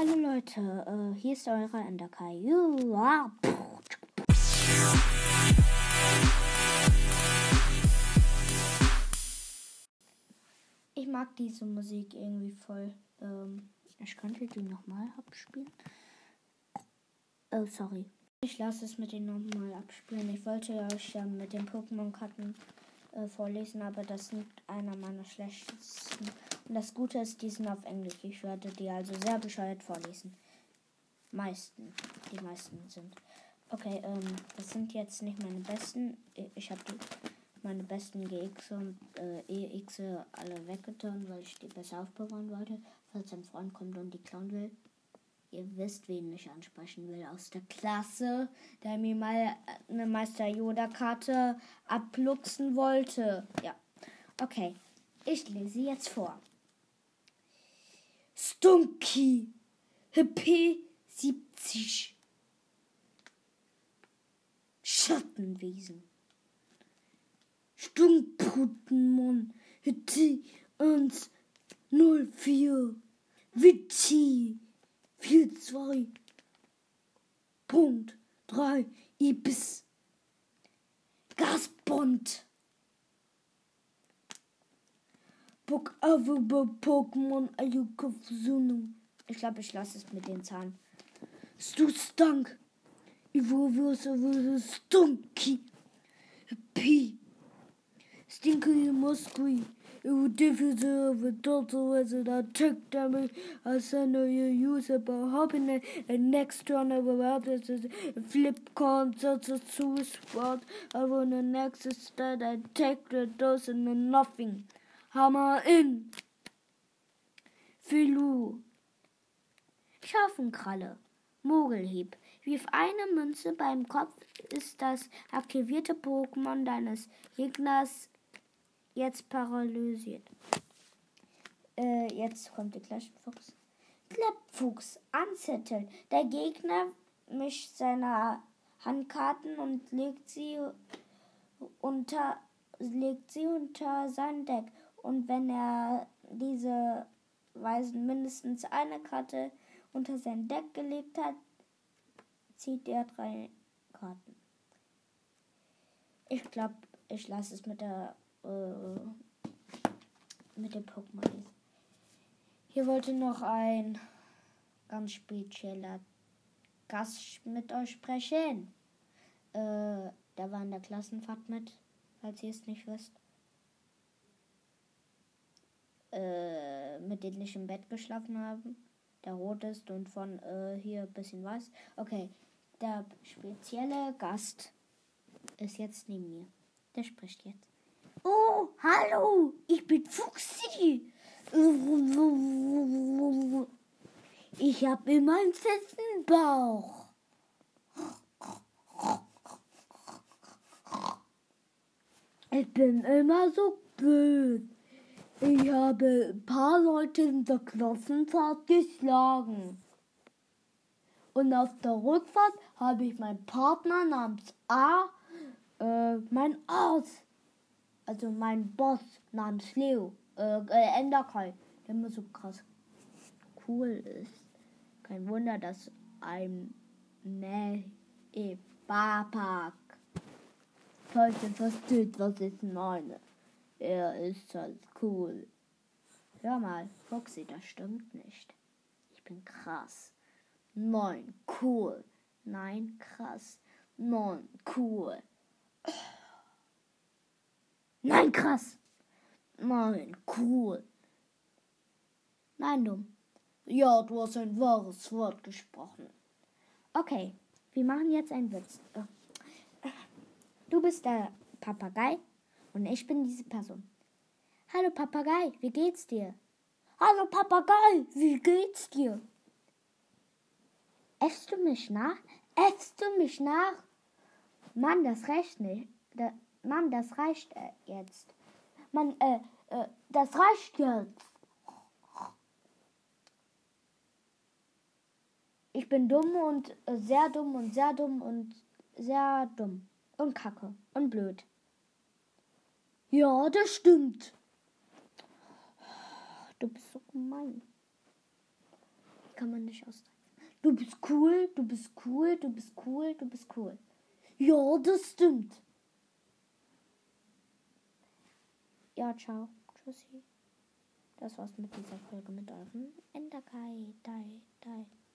Hallo Leute, äh, hier ist eure Enderkai. Ja. Ich mag diese Musik irgendwie voll. Ähm, ich könnte die nochmal abspielen. Oh, sorry. Ich lasse es mit denen nochmal abspielen. Ich wollte euch ja mit den Pokémon-Karten äh, vorlesen, aber das sind einer meiner schlechtesten. Und das Gute ist, die sind auf Englisch. Ich werde die also sehr bescheuert vorlesen. Meisten. Die meisten sind. Okay, ähm, das sind jetzt nicht meine besten. Ich habe meine besten GX und äh, EX alle weggetan, weil ich die besser aufbewahren wollte. Falls ein Freund kommt und die klauen will. Ihr wisst, wen ich ansprechen will aus der Klasse, der mir mal eine Meister Yoda-Karte abluchsen wollte. Ja. Okay. Ich lese jetzt vor. Stunky. HP 70. Schattenwesen. Stunkputenmon. HP 104. Witchy. 4-2. Punkt 3. Ibis. Gasbond. Book oh, Pokémon Ayukafusuno. Ich glaube, ich lasse es mit den Zahlen. Stu Stank. Ivo Stunky. P. Stinky Moskwi. It would diffuse of a total as an attack damage. I send you use about hoping a next one of others is flip con such a suicide. I run the next instead I take the dose and nothing. Hammer in. Filu. Scharfenkralle. Mogelhieb. Wirf eine Münze beim Kopf ist das aktivierte Pokémon deines Gegners jetzt paralysiert. Äh, jetzt kommt der Klaschenfuchs. Kleppfuchs anzetteln. Der Gegner mischt seine Handkarten und legt sie unter, legt sie unter sein Deck. Und wenn er diese Weisen mindestens eine Karte unter sein Deck gelegt hat, zieht er drei Karten. Ich glaube, ich lasse es mit der äh, mit dem Pokémon. Hier wollte noch ein ganz spezieller Gast mit euch sprechen. Äh, der war in der Klassenfahrt mit, falls ihr es nicht wisst. Äh, mit dem ich im Bett geschlafen habe. Der rot ist und von äh, hier ein bisschen weiß. Okay, der spezielle Gast ist jetzt neben mir. Der spricht jetzt. Oh, hallo, ich bin Fuchsi. Ich habe immer einen festen Bauch. Ich bin immer so blöd. Ich habe ein paar Leute in der Klassenfahrt geschlagen. Und auf der Rückfahrt habe ich meinen Partner namens A, äh, mein Arzt also mein Boss namens Leo, äh, äh Enderkai, der immer so krass cool ist. Kein Wunder, dass ein Ne Bapak heute versteht, was ich meine. Er ist halt cool. Hör mal, Foxy, das stimmt nicht. Ich bin krass. Nein, cool. Nein, krass. Nein, cool. Nein, krass. Nein, cool. Nein, dumm. Ja, du hast ein wahres Wort gesprochen. Okay, wir machen jetzt einen Witz. Du bist der Papagei und ich bin diese Person. Hallo Papagei, wie geht's dir? Hallo Papagei, wie geht's dir? Äffst du mich nach? Äffst du mich nach? Mann, das reicht nicht. Mann, das reicht äh, jetzt. Mann, äh, äh, das reicht jetzt. Ich bin dumm und äh, sehr dumm und sehr dumm und sehr dumm. Und kacke und blöd. Ja, das stimmt. Du bist so gemein. kann man nicht austeilen. Du bist cool, du bist cool, du bist cool, du bist cool. Ja, das stimmt. Ja, ciao. Tschüssi. Das war's mit dieser Folge mit eurem Enderkai. Dai, dai.